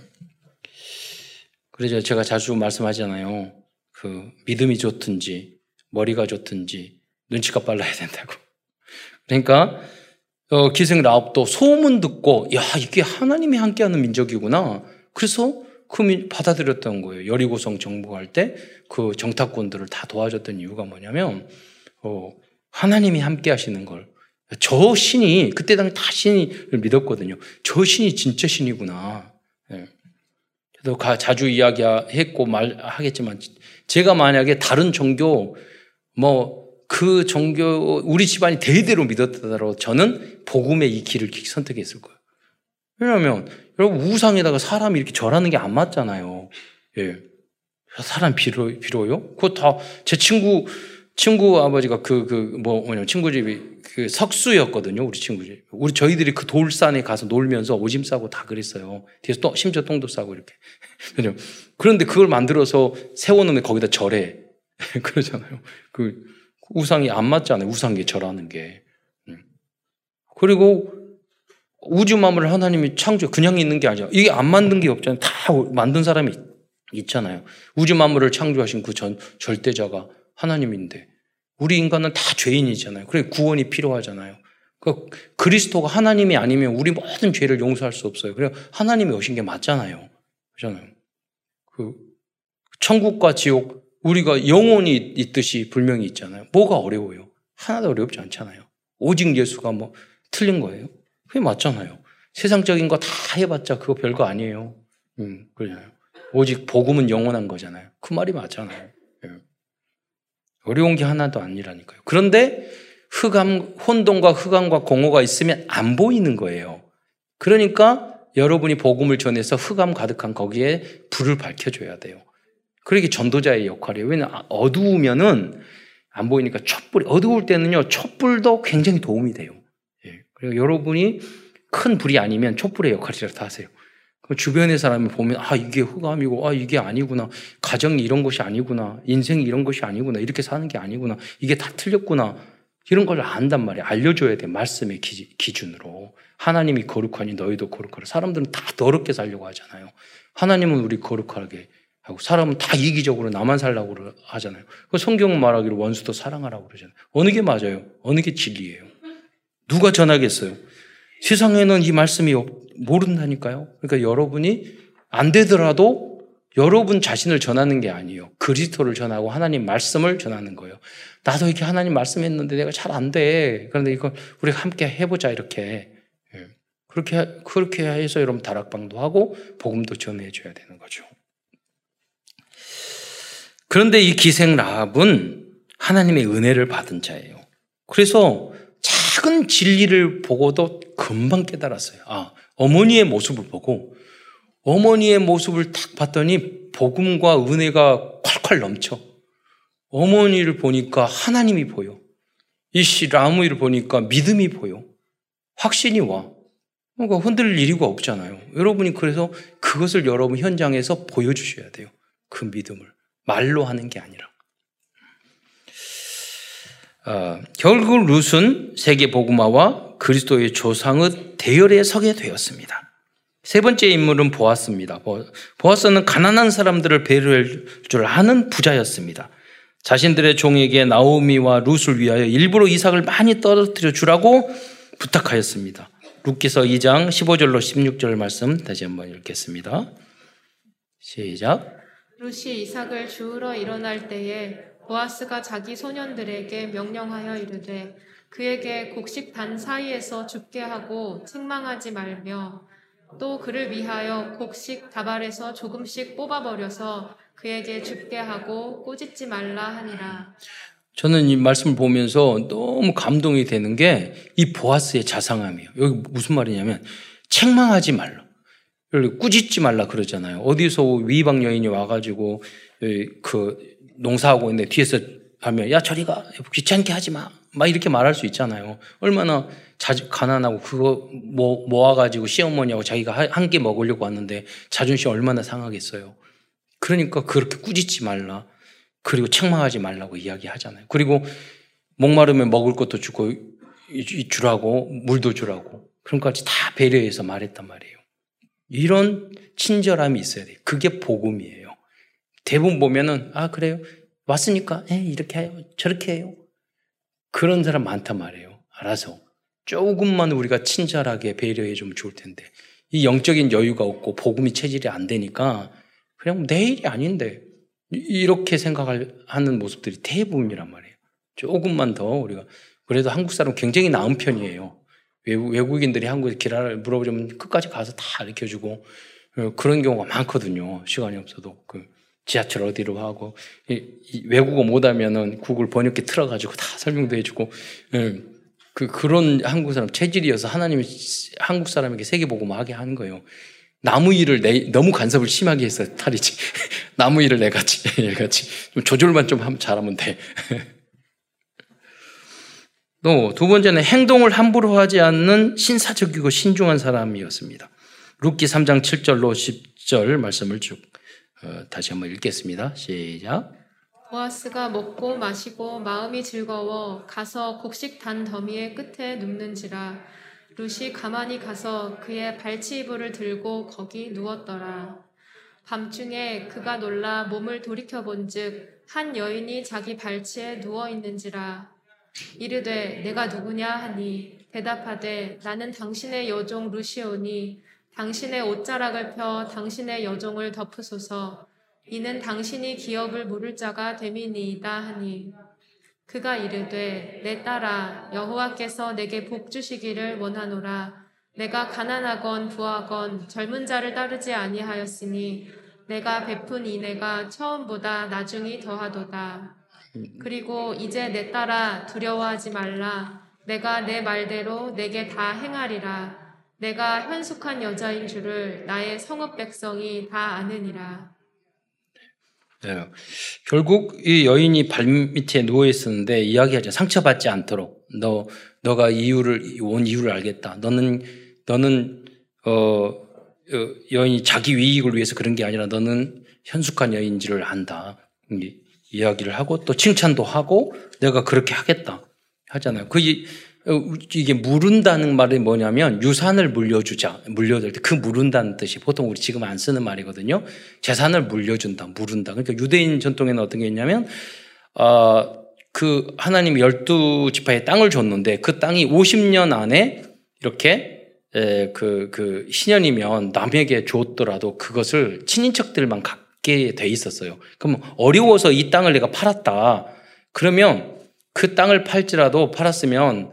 그래서 제가 자주 말씀하잖아요. 그 믿음이 좋든지 머리가 좋든지 눈치가 빨라야 된다고. 그러니까 어, 기생 라합도 소문 듣고 야 이게 하나님이 함께하는 민족이구나. 그래서 그 받아들였던 거예요. 여리고성 정복할 때 그 정탁꾼들을 다 도와줬던 이유가 뭐냐면 어, 하나님이 함께하시는 걸. 저 신이 그때 당시 다 신을 믿었거든요. 저 신이 진짜 신이구나. 예. 그래서 자주 이야기했고 말하겠지만 제가 만약에 다른 종교 뭐 그 종교, 우리 집안이 대대로 믿었다더라도 저는 복음의 이 길을 선택했을 거예요. 왜냐하면, 여러분, 우상에다가 사람이 이렇게 절하는 게 안 맞잖아요. 예. 사람 빌어, 빌어요? 그거 다, 제 친구, 친구 아버지가 그, 그, 뭐, 뭐냐, 친구 집이 그 석수였거든요, 우리 친구 집. 우리 저희들이 그 돌산에 가서 놀면서 오줌 싸고 다 그랬어요. 뒤에서 또, 심지어 똥도 싸고 이렇게. 그런데 그걸 만들어서 세워놓으면 거기다 절해. 그러잖아요. 그, 우상이 안 맞잖아요. 우상에 절하는 게. 음. 그리고 우주 만물을 하나님이 창조 그냥 있는 게 아니죠. 이게 안 만든 게 없잖아요. 다 만든 사람이 있잖아요. 우주 만물을 창조하신 그 전, 절대자가 하나님인데 우리 인간은 다 죄인이잖아요. 그래 구원이 필요하잖아요. 그 그리스도가 하나님이 아니면 우리 모든 죄를 용서할 수 없어요. 그래 하나님이 오신 게 맞잖아요. 그렇잖아요. 그 천국과 지옥 우리가 영혼이 있듯이 불명이 있잖아요. 뭐가 어려워요? 하나도 어렵지 않잖아요. 오직 예수가 뭐 틀린 거예요? 그게 맞잖아요. 세상적인 거 다 해봤자 그거 별거 아니에요. 음, 그러잖아요. 오직 복음은 영원한 거잖아요. 그 말이 맞잖아요. 예. 어려운 게 하나도 아니라니까요. 그런데 흑암, 혼돈과 흑암과 공허가 있으면 안 보이는 거예요. 그러니까 여러분이 복음을 전해서 흑암 가득한 거기에 불을 밝혀줘야 돼요. 그러게 전도자의 역할이에요. 왜냐 면 어두우면은 안 보이니까 촛불이 어두울 때는요 촛불도 굉장히 도움이 돼요. 예. 그리고 여러분이 큰 불이 아니면 촛불의 역할이라도 하세요. 그럼 주변의 사람이 보면 아 이게 흑암이고 아 이게 아니구나 가정이 이런 것이 아니구나 인생이 이런 것이 아니구나 이렇게 사는 게 아니구나 이게 다 틀렸구나 이런 걸 안단 말이에요. 알려줘야 돼 말씀의 기, 기준으로 하나님이 거룩하니 너희도 거룩하라. 사람들은 다 더럽게 살려고 하잖아요. 하나님은 우리 거룩하게 하고 사람은 다 이기적으로 나만 살라고 하잖아요. 그 성경은 말하기로 원수도 사랑하라고 그러잖아요. 어느 게 맞아요? 어느 게 진리예요? 누가 전하겠어요? 세상에는 이 말씀이 모른다니까요. 그러니까 여러분이 안 되더라도 여러분 자신을 전하는 게 아니에요. 그리스도를 전하고 하나님 말씀을 전하는 거예요. 나도 이렇게 하나님 말씀했는데 내가 잘 안 돼. 그런데 이걸 우리가 함께 해보자 이렇게 예. 그렇게 그렇게 해서 여러분 다락방도 하고 복음도 전해줘야 되는 거죠. 그런데 이 기생 라합은 하나님의 은혜를 받은 자예요. 그래서 작은 진리를 보고도 금방 깨달았어요. 아, 어머니의 모습을 보고 어머니의 모습을 딱 봤더니 복음과 은혜가 콸콸 넘쳐. 어머니를 보니까 하나님이 보여. 이씨 라무이를 보니까 믿음이 보여. 확신이 와. 그러니까 흔들릴 일이가 없잖아요. 여러분이 그래서 그것을 여러분 현장에서 보여주셔야 돼요. 그 믿음을. 말로 하는 게 아니라. 어, 결국 룻은 세계 복음화와 그리스도의 조상의 대열에 서게 되었습니다. 세 번째 인물은 보아스입니다. 보아스는 가난한 사람들을 배려할 줄 아는 부자였습니다. 자신들의 종에게 나오미와 룻을 위하여 일부러 이삭을 많이 떨어뜨려 주라고 부탁하였습니다. 룻기서 2장 15절로 16절 말씀 다시 한번 읽겠습니다. 시작. 룻이 이삭을 주우러 일어날 때에 보아스가 자기 소년들에게 명령하여 이르되 그에게 곡식 단 사이에서 죽게 하고 책망하지 말며 또 그를 위하여 곡식 다발에서 조금씩 뽑아버려서 그에게 죽게 하고 꼬짓지 말라 하니라. 저는 이 말씀을 보면서 너무 감동이 되는 게 이 보아스의 자상함이에요. 여기 무슨 말이냐면 책망하지 말라. 꾸짖지 말라 그러잖아요. 어디서 위방 여인이 와가지고 그 농사하고 있는데 뒤에서 하면 야 저리 가 귀찮게 하지 마. 막 이렇게 말할 수 있잖아요. 얼마나 자주 가난하고 그거 모, 모아가지고 시어머니하고 자기가 한개 먹으려고 왔는데 자존심 얼마나 상하겠어요. 그러니까 그렇게 꾸짖지 말라. 그리고 책망하지 말라고 이야기하잖아요. 그리고 목마르면 먹을 것도 주고 주라고 물도 주라고 그런 것까지 다 배려해서 말했단 말이에요. 이런 친절함이 있어야 돼요. 그게 복음이에요. 대부분 보면은 아 그래요 왔으니까 에, 예, 이렇게 해요 저렇게 해요 그런 사람 많단 말이에요. 알아서 조금만 우리가 친절하게 배려해 주면 좋을 텐데 이 영적인 여유가 없고 복음이 체질이 안 되니까 그냥 내일이 아닌데 이렇게 생각하는 모습들이 대부분이란 말이에요. 조금만 더 우리가 그래도 한국 사람 굉장히 나은 편이에요. 외국, 인들이 한국에 길을 물어보면 끝까지 가서 다 가르쳐 주고 어, 그런 경우가 많거든요. 시간이 없어도 그 지하철 어디로 하고 외국어 못하면은 구글 번역기 틀어가지고 다 설명도 해주고 예. 그 그런 한국 사람 체질이어서 하나님이 한국 사람에게 세계 보고만 하게 하는 거예요. 나무 일을 내, 너무 간섭을 심하게 해서 탈이지. 나무 일을 내 같이, 얘 같이. 좀 조절만 좀 하면 잘하면 돼. 또, 두 번째는 행동을 함부로 하지 않는 신사적이고 신중한 사람이었습니다. 룻기 3장 7절로 10절 말씀을 쭉 어, 다시 한번 읽겠습니다. 시작. 보아스가 먹고 마시고 마음이 즐거워 가서 곡식 단 더미의 끝에 눕는지라 룻이 가만히 가서 그의 발치 이불을 들고 거기 누웠더라. 밤중에 그가 놀라 몸을 돌이켜 본즉 한 여인이 자기 발치에 누워 있는지라 이르되 내가 누구냐 하니 대답하되 나는 당신의 여종 루시오니 당신의 옷자락을 펴 당신의 여종을 덮으소서. 이는 당신이 기업을 물을 자가 됨이니이다 하니. 그가 이르되 내 딸아 여호와께서 내게 복 주시기를 원하노라. 내가 가난하건 부하건 젊은 자를 따르지 아니하였으니 내가 베푼 이내가 처음보다 나중이 더하도다 그리고 이제 내 딸아 두려워하지 말라 내가 내 말대로 내게 다 행하리라 내가 현숙한 여자인 줄을 나의 성읍 백성이 다 아느니라 네. 결국 이 여인이 발밑에 누워 있었는데 이야기하자 상처받지 않도록 너 너가 이유를 온 이유를 알겠다. 너는 너는 어, 어 여인이 자기 위익을 위해서 그런 게 아니라 너는 현숙한 여인지를 안다. 이야기를 하고 또 칭찬도 하고 내가 그렇게 하겠다 하잖아요. 그 어, 이게 물은다는 말이 뭐냐면 유산을 물려주자, 물려줄 때 그 물은다는 뜻이 보통 우리 지금 안 쓰는 말이거든요. 재산을 물려준다, 물은다. 그러니까 유대인 전통에는 어떤 게 있냐면, 어, 그 하나님 열두 지파에 땅을 줬는데 그 땅이 50년 안에 이렇게 에, 그, 그 신현이면 남에게 줬더라도 그것을 친인척들만 갖 게 돼 있었어요. 그럼 어려워서 이 땅을 내가 팔았다. 그러면 그 땅을 팔지라도 팔았으면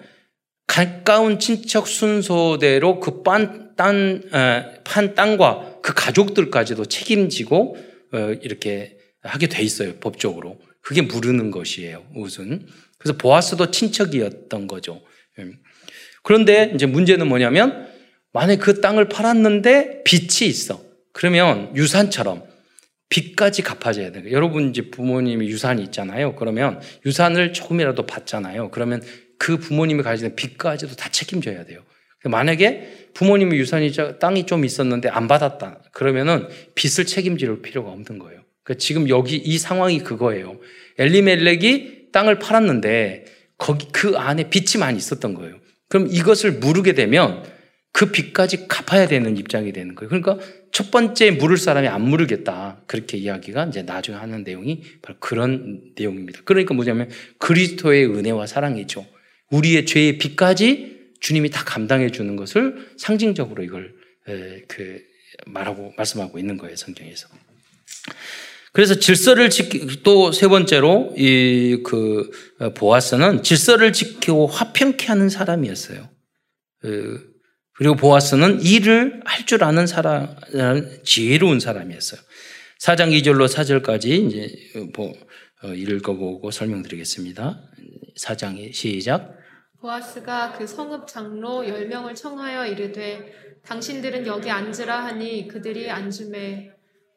가까운 친척 순서대로 그 빤, 땅, 판 땅과 그 가족들까지도 책임지고 어, 이렇게 하게 돼 있어요. 법적으로. 그게 무르는 것이에요. 우선. 그래서 보아스도 친척이었던 거죠. 음. 그런데 이제 문제는 뭐냐면 만약 그 땅을 팔았는데 빚이 있어. 그러면 유산처럼 빚까지 갚아줘야 돼요. 여러분 이제 부모님이 유산이 있잖아요. 그러면 유산을 조금이라도 받잖아요. 그러면 그 부모님이 가지는 빚까지도 다 책임져야 돼요. 만약에 부모님의 유산이 땅이 좀 있었는데 안 받았다. 그러면은 빚을 책임질 필요가 없는 거예요. 그러니까 지금 여기 이 상황이 그거예요. 엘리멜렉이 땅을 팔았는데 거기 그 안에 빚이 많이 있었던 거예요. 그럼 이것을 물르게 되면 그 빚까지 갚아야 되는 입장이 되는 거예요. 그러니까 첫 번째 물을 사람이 안 물으겠다. 그렇게 이야기가 이제 나중에 하는 내용이 바로 그런 내용입니다. 그러니까 뭐냐면 그리스도의 은혜와 사랑이죠. 우리의 죄의 빚까지 주님이 다 감당해 주는 것을 상징적으로 이걸 그 말하고 말씀하고 있는 거예요 성경에서. 그래서 질서를 지키 또 세 번째로 이 그 보아스는 질서를 지키고 화평케 하는 사람이었어요. 그 그리고 보아스는 일을 할 줄 아는 사람, 지혜로운 사람이었어요. 4장 2절로 4절까지 이제 뭐 읽어보고 설명드리겠습니다. 4장의 시작. 보아스가 그 성읍 장로 10명을 청하여 이르되 당신들은 여기 앉으라 하니 그들이 앉음에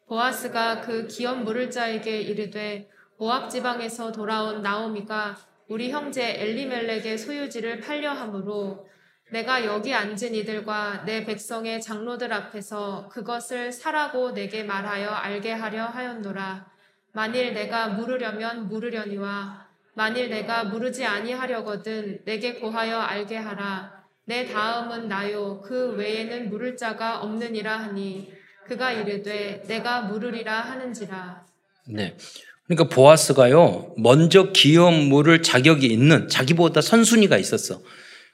보아스가 그 기업 물을 자에게 이르되 모압 지방에서 돌아온 나오미가 우리 형제 엘리멜렉의 소유지를 팔려 함으로 내가 여기 앉은 이들과 내 백성의 장로들 앞에서 그것을 사라고 내게 말하여 알게 하려 하였노라. 만일 내가 물으려면 물으려니와 만일 내가 물으지 아니하려거든 내게 고하여 알게 하라. 내 다음은 나요. 그 외에는 물을 자가 없느니라 하니 그가 이르되 내가 물으리라 하는지라. 네. 그러니까 보아스가요. 먼저 기업 물을 자격이 있는 자기보다 선순위가 있었어.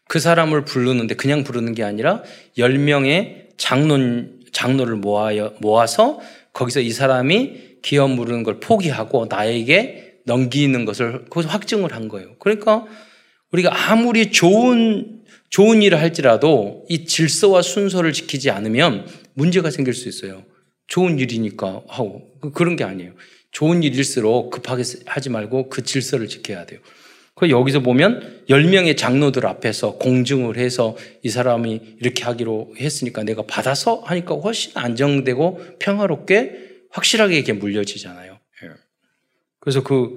그 사람을 부르는데 그냥 부르는 게 아니라 10명의 장로, 장로를 모아여, 모아서 거기서 이 사람이 기업 물은 걸 포기하고 나에게 넘기는 것을 거기서 확증을 한 거예요. 그러니까 우리가 아무리 좋은, 좋은 일을 할지라도 이 질서와 순서를 지키지 않으면 문제가 생길 수 있어요. 좋은 일이니까 하고. 그런 게 아니에요. 좋은 일일수록 급하게 하지 말고 그 질서를 지켜야 돼요. 그 여기서 보면 10명의 장로들 앞에서 공증을 해서 이 사람이 이렇게 하기로 했으니까 내가 받아서 하니까 훨씬 안정되고 평화롭게 확실하게 이렇게 물려지잖아요. 예. 그래서 그,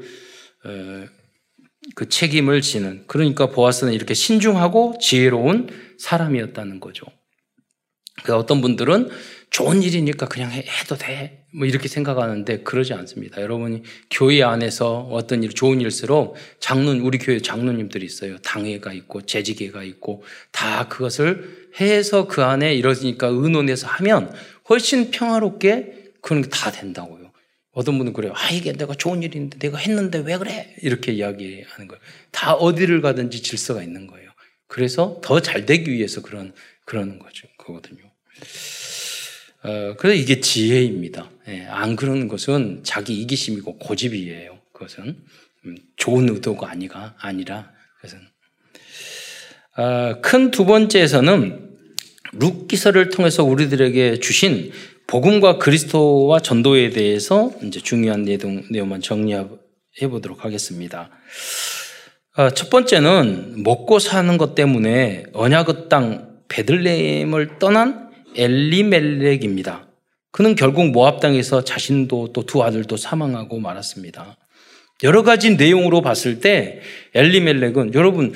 그 책임을 지는, 그러니까 보아스는 이렇게 신중하고 지혜로운 사람이었다는 거죠. 그 어떤 분들은 좋은 일이니까 그냥 해도 돼. 뭐 이렇게 생각하는데 그러지 않습니다. 여러분이 교회 안에서 어떤 일, 좋은 일수록 장로, 우리 교회 장로님들이 있어요. 당회가 있고 재직회가 있고 다 그것을 해서 그 안에 이러니까 의논해서 하면 훨씬 평화롭게 그런 게 다 된다고요. 어떤 분은 그래요. 아, 이게 내가 좋은 일인데 내가 했는데 왜 그래? 이렇게 이야기하는 거예요. 다 어디를 가든지 질서가 있는 거예요. 그래서 더 잘 되기 위해서 그런, 그러는 거죠. 그거거든요. 어, 그래서 이게 지혜입니다. 예, 안 그러는 것은 자기 이기심이고 고집이에요. 그것은 음, 좋은 의도가 아니가 아니라 그것은 어, 큰두 번째에서는 룩 기서를 통해서 우리들에게 주신 복음과 그리스도와 전도에 대해서 이제 중요한 내용 내용만 정리해 보도록 하겠습니다. 어, 첫 번째는 먹고 사는 것 때문에 언약의 땅 베들레헴을 떠난 엘리멜렉입니다. 그는 결국 모압 당에서 자신도 또 두 아들도 사망하고 말았습니다. 여러 가지 내용으로 봤을 때 엘리멜렉은 여러분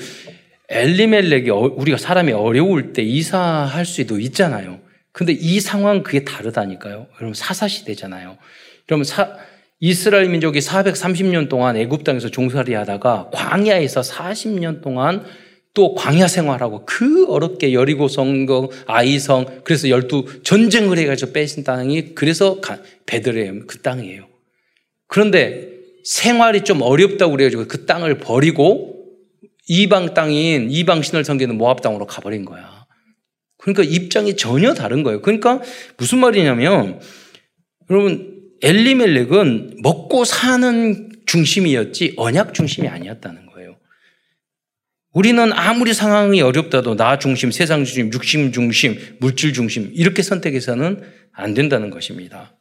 엘리멜렉이 어, 우리가 사람이 어려울 때 이사할 수도 있잖아요. 근데 이 상황 그게 다르다니까요. 여러분 사사 시대잖아요. 그러면 사, 이스라엘 민족이 430년 동안 애굽 땅에서 종살이 하다가 광야에서 40년 동안 또 광야 생활하고 그 어렵게 여리고 성거 아이성 그래서 열두 전쟁을 해가지고 빼신 땅이 그래서 베드레헴 그 땅이에요. 그런데 생활이 좀 어렵다고 그래가지고 그 땅을 버리고 이방 땅인 이방 신을 섬기는 모압 땅으로 가버린 거야. 그러니까 입장이 전혀 다른 거예요. 그러니까 무슨 말이냐면 여러분 엘리멜렉은 먹고 사는 중심이었지 언약 중심이 아니었다는 거예요. 우리는 아무리 상황이 어렵다도 나 중심, 세상 중심, 육심 중심, 물질 중심 이렇게 선택해서는 안 된다는 것입니다.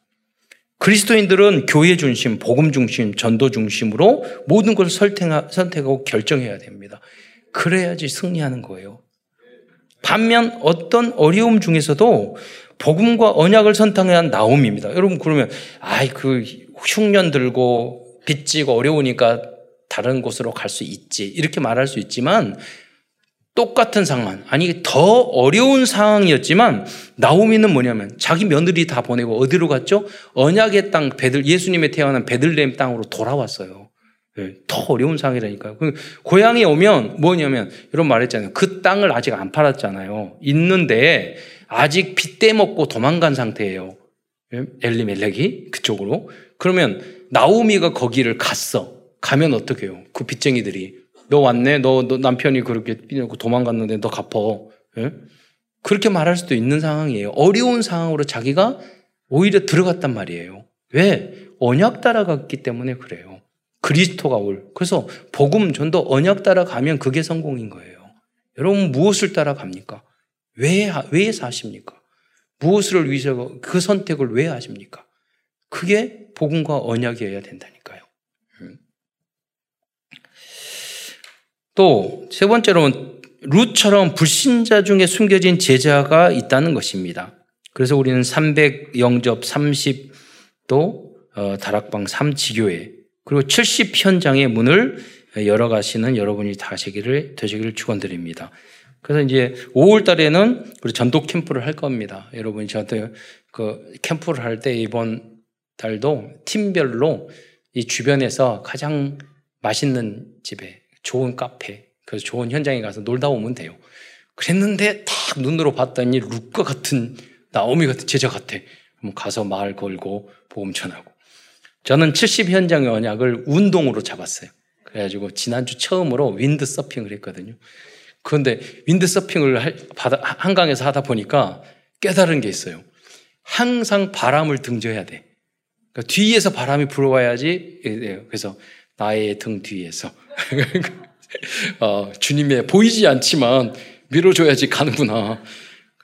그리스도인들은 교회 중심, 복음 중심, 전도 중심으로 모든 것을 선택하고 결정해야 됩니다. 그래야지 승리하는 거예요. 반면 어떤 어려움 중에서도 복음과 언약을 선택해야 한 나옴입니다. 여러분 그러면 아이 그 흉년 들고 빚지고 어려우니까 다른 곳으로 갈 수 있지 이렇게 말할 수 있지만 똑같은 상황 아니 더 어려운 상황이었지만 나오미는 뭐냐면 자기 며느리 다 보내고 어디로 갔죠? 언약의 땅 베들 예수님의 태어난 베들레헴 땅으로 돌아왔어요. 네, 더 어려운 상황이라니까요. 그 고향에 오면 뭐냐면 이런 말했잖아요. 그 땅을 아직 안 팔았잖아요. 있는데 아직 빚대 먹고 도망간 상태예요. 예? 엘리멜렉이 그쪽으로. 그러면 나오미가 거기를 갔어. 가면 어떻게 해요? 그 빚쟁이들이 너 왔네. 너, 너 남편이 그렇게 삐놓고 도망갔는데 너 갚어. 예? 그렇게 말할 수도 있는 상황이에요. 어려운 상황으로 자기가 오히려 들어갔단 말이에요. 왜? 언약 따라갔기 때문에 그래요. 그리스도가 올. 그래서 복음 전도 언약 따라가면 그게 성공인 거예요. 여러분 무엇을 따라갑니까? 왜, 왜 사십니까? 무엇을 위해서 그 선택을 왜 하십니까? 그게 복음과 언약이어야 된다니까요. 음. 또 세 번째로는 루처럼 불신자 중에 숨겨진 제자가 있다는 것입니다. 그래서 우리는 300 영접 30도 어, 다락방 3지교회 그리고 70 현장의 문을 열어가시는 여러분이 다시기를 되시기를 축원드립니다. 그래서 이제 5월 달에는 우리 전도 캠프를 할 겁니다. 여러분이 저한테 그 캠프를 할 때 이번 달도 팀별로 이 주변에서 가장 맛있는 집에 좋은 카페, 그래서 좋은 현장에 가서 놀다 오면 돼요. 그랬는데 딱 눈으로 봤더니 룩과 같은 나오미 같은 제자 같아. 그럼 가서 말 걸고 보험 전하고. 저는 70 현장의 언약을 운동으로 잡았어요. 그래가지고 지난주 처음으로 윈드 서핑을 했거든요. 그런데 윈드 서핑을 한강에서 하다 보니까 깨달은 게 있어요. 항상 바람을 등져야 돼. 그러니까 뒤에서 바람이 불어와야지. 예, 예. 그래서 나의 등 뒤에서. 어, 주님의 보이지 않지만 밀어줘야지 가는구나.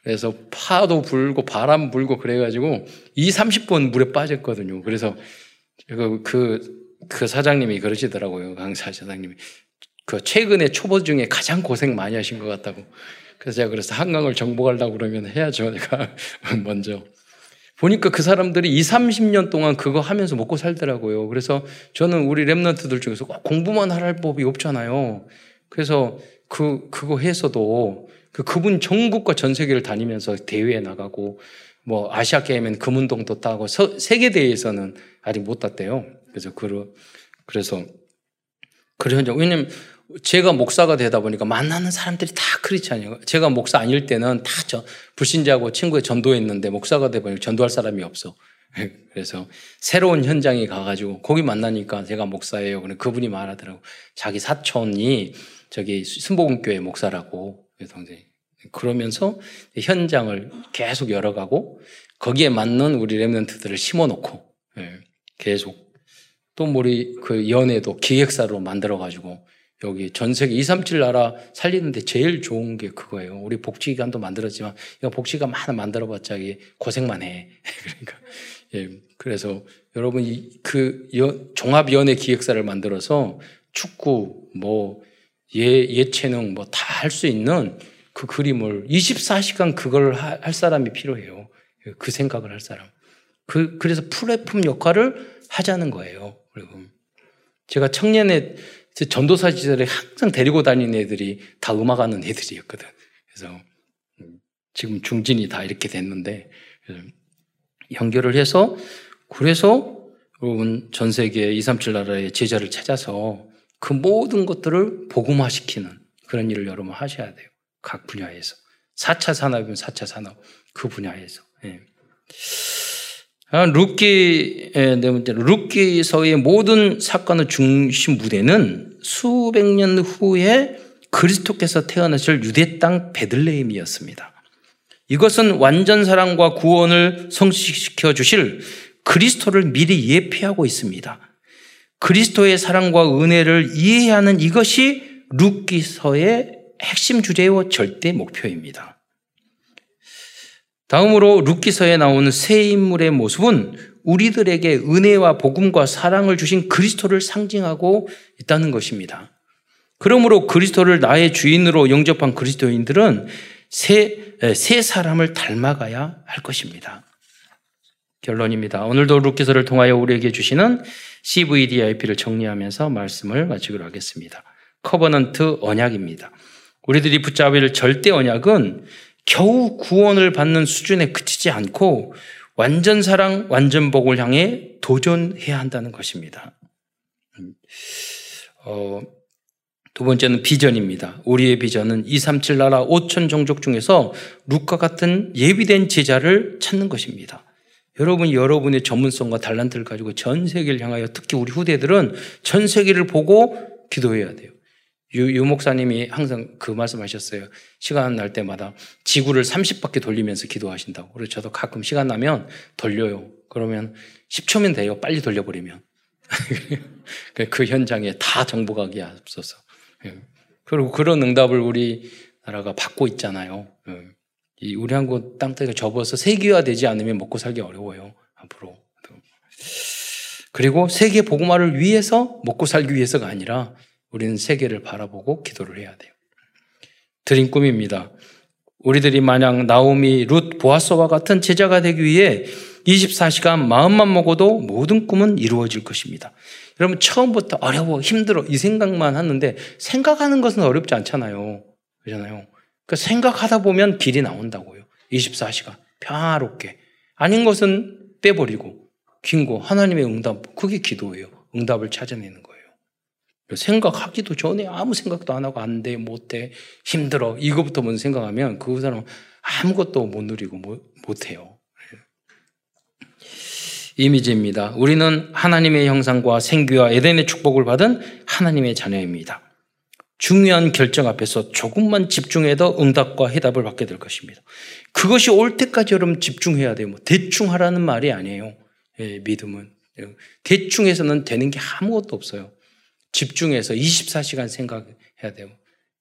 그래서 파도 불고 바람 불고 그래가지고 2, 30분 물에 빠졌거든요. 그래서 그, 그, 그 사장님이 그러시더라고요. 강사 사장님이. 그 최근에 초보 중에 가장 고생 많이 하신 것 같다고. 그래서 제가 그래서 한강을 정복하려고 그러면 해야죠. 내가 먼저. 보니까 그 사람들이 2, 30년 동안 그거 하면서 먹고 살더라고요. 그래서 저는 우리 랩런트들 중에서 공부만 할 법이 없잖아요. 그래서 그, 그거 해서도 그 그분 전국과 전 세계를 다니면서 대회에 나가고 뭐 아시아 게임엔 금운동도 따고 세계 대회에서는 아직 못 땄대요. 그래서 그 그래서 그런 현장 왜냐면 제가 목사가 되다 보니까 만나는 사람들이 다 크리스찬이에요. 제가 목사 아닐 때는 다 저 불신자고 친구에 전도했는데 목사가 되다 보니까 전도할 사람이 없어. 그래서 새로운 현장에 가가지고 거기 만나니까 제가 목사예요. 그래 그분이 말하더라고. 자기 사촌이 저기 순복음교회 목사라고 동생. 그러면서 현장을 계속 열어가고 거기에 맞는 우리 랩런트들을 심어놓고 예, 계속 또 우리 그 연애도 기획사로 만들어가지고 여기 전 세계 237 나라 살리는데 제일 좋은 게 그거예요. 우리 복지기관도 만들었지만 이거 복지가 많아 만들어봤자 고생만 해. 그러니까 예, 그래서 여러분 그 종합 연예 기획사를 만들어서 축구 뭐 예, 예체능 뭐 다 할 수 있는 그 그림을 24시간 그걸 할 사람이 필요해요. 그 생각을 할 사람. 그, 그래서 플랫폼 역할을 하자는 거예요. 그리고 제가 청년의 전도사 시절에 항상 데리고 다니는 애들이 다 음악하는 애들이었거든. 그래서 음, 지금 중진이 다 이렇게 됐는데 연결을 해서 그래서 여러분 전 세계 237 나라의 제자를 찾아서 그 모든 것들을 복음화시키는 그런 일을 여러분 하셔야 돼요. 각 분야에서. 4차 산업이면 4차 산업. 그 분야에서. 예. 아, 룻기, 네 룻기서의 모든 사건의 중심 무대는 수백 년 후에 그리스도께서 태어나실 유대 땅 베들레헴이었습니다. 이것은 완전 사랑과 구원을 성취시켜 주실 그리스도를 미리 예피하고 있습니다. 그리스도의 사랑과 은혜를 이해하는 이것이 룻기서의 핵심 주제와 절대 목표입니다. 다음으로 룻기서에 나오는 새 인물의 모습은 우리들에게 은혜와 복음과 사랑을 주신 그리스도를 상징하고 있다는 것입니다. 그러므로 그리스도를 나의 주인으로 영접한 그리스도인들은 새, 새 사람을 닮아가야 할 것입니다. 결론입니다. 오늘도 룻기서를 통하여 우리에게 주시는 CVDIP를 정리하면서 말씀을 마치기로 하겠습니다. Covenant 언약입니다. 우리들이 붙잡을 절대 언약은 겨우 구원을 받는 수준에 그치지 않고 완전 사랑, 완전 복을 향해 도전해야 한다는 것입니다. 어, 두 번째는 비전입니다. 우리의 비전은 237 나라 5천 종족 중에서 룩과 같은 예비된 제자를 찾는 것입니다. 여러분, 여러분의 전문성과 달란트를 가지고 전 세계를 향하여 특히 우리 후대들은 전 세계를 보고 기도해야 돼요. 유, 유 목사님이 항상 그 말씀 하셨어요. 시간 날 때마다 지구를 30바퀴 돌리면서 기도하신다고. 그래서 저도 가끔 시간 나면 돌려요. 그러면 10초면 돼요. 빨리 돌려버리면. 그 현장에 다 정복하기 앞서서. 예. 그리고 그런 응답을 우리 나라가 받고 있잖아요. 예. 우리 한국 땅덩이가 접어서 세계화되지 않으면 먹고 살기 어려워요. 앞으로. 그리고 세계 복음화를 위해서 먹고 살기 위해서가 아니라 우리는 세계를 바라보고 기도를 해야 돼요. 드린 꿈입니다. 우리들이 만약 나오미, 룻, 보아서와 같은 제자가 되기 위해 24시간 마음만 먹어도 모든 꿈은 이루어질 것입니다. 여러분 처음부터 어려워, 힘들어 이 생각만 하는데 생각하는 것은 어렵지 않잖아요. 그렇잖아요. 그 생각하다 보면 길이 나온다고요. 24시간 평화롭게. 아닌 것은 빼버리고 긴고 하나님의 응답 그게 기도예요. 응답을 찾아내는 거예요. 생각하기도 전에 아무 생각도 안 하고 안 돼, 못 돼, 힘들어. 이거부터 먼저 생각하면 그 사람은 아무것도 못 누리고 못 해요. 이미지입니다. 우리는 하나님의 형상과 생기와 에덴의 축복을 받은 하나님의 자녀입니다. 중요한 결정 앞에서 조금만 집중해도 응답과 해답을 받게 될 것입니다. 그것이 올 때까지 여러분 집중해야 돼요. 뭐 대충 하라는 말이 아니에요. 예, 믿음은. 대충 해서는 되는 게 아무것도 없어요. 집중해서 24시간 생각해야 돼요.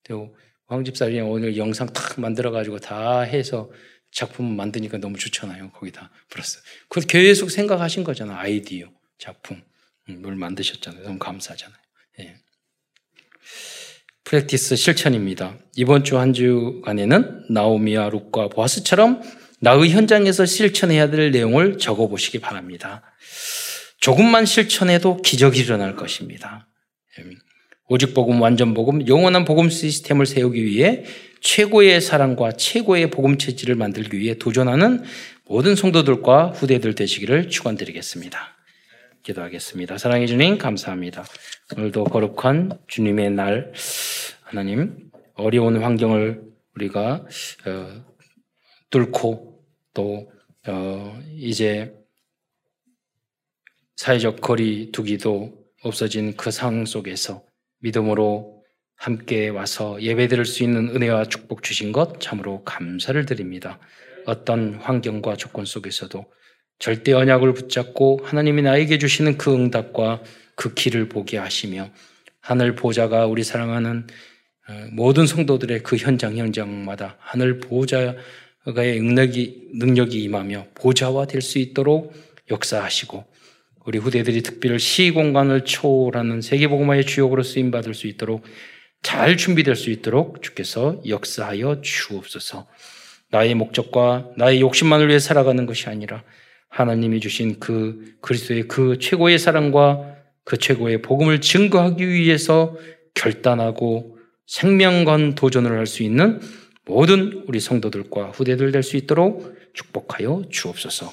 그리고 황집사님 오늘 영상 탁 만들어가지고 다 해서 작품 만드니까 너무 좋잖아요. 거기다 플러스. 그 계속 생각하신 거잖아. 아이디어, 작품. 음, 뭘 만드셨잖아요. 너무 감사하잖아요. 예. 프랙티스 실천입니다. 이번 주 한 주간에는 나오미와 룩과 보아스처럼 나의 현장에서 실천해야 될 내용을 적어 보시기 바랍니다. 조금만 실천해도 기적이 일어날 것입니다. 오직 복음, 완전 복음, 영원한 복음 시스템을 세우기 위해 최고의 사랑과 최고의 복음 체질을 만들기 위해 도전하는 모든 성도들과 후대들 되시기를 축원드리겠습니다. 기도하겠습니다. 사랑해 주님 감사합니다. 오늘도 거룩한 주님의 날 하나님 어려운 환경을 우리가 어, 뚫고 또 어, 이제 사회적 거리 두기도 없어진 그 상황 속에서 믿음으로 함께 와서 예배 드릴 수 있는 은혜와 축복 주신 것 참으로 감사를 드립니다. 어떤 환경과 조건 속에서도 절대 언약을 붙잡고 하나님이 나에게 주시는 그 응답과 그 길을 보게 하시며 하늘 보좌가 우리 사랑하는 어, 모든 성도들의 그 현장 현장마다 하늘 보좌의 능력이, 능력이 임하며 보좌화 될 수 있도록 역사하시고 우리 후대들이 특별 시공간을 초월하는 세계복음화의 주역으로 쓰임받을 수 있도록 잘 준비될 수 있도록 주께서 역사하여 주옵소서. 나의 목적과 나의 욕심만을 위해 살아가는 것이 아니라 하나님이 주신 그 그리스도의 그 최고의 사랑과 그 최고의 복음을 증거하기 위해서 결단하고 생명건 도전을 할 수 있는 모든 우리 성도들과 후대들 될 수 있도록 축복하여 주옵소서.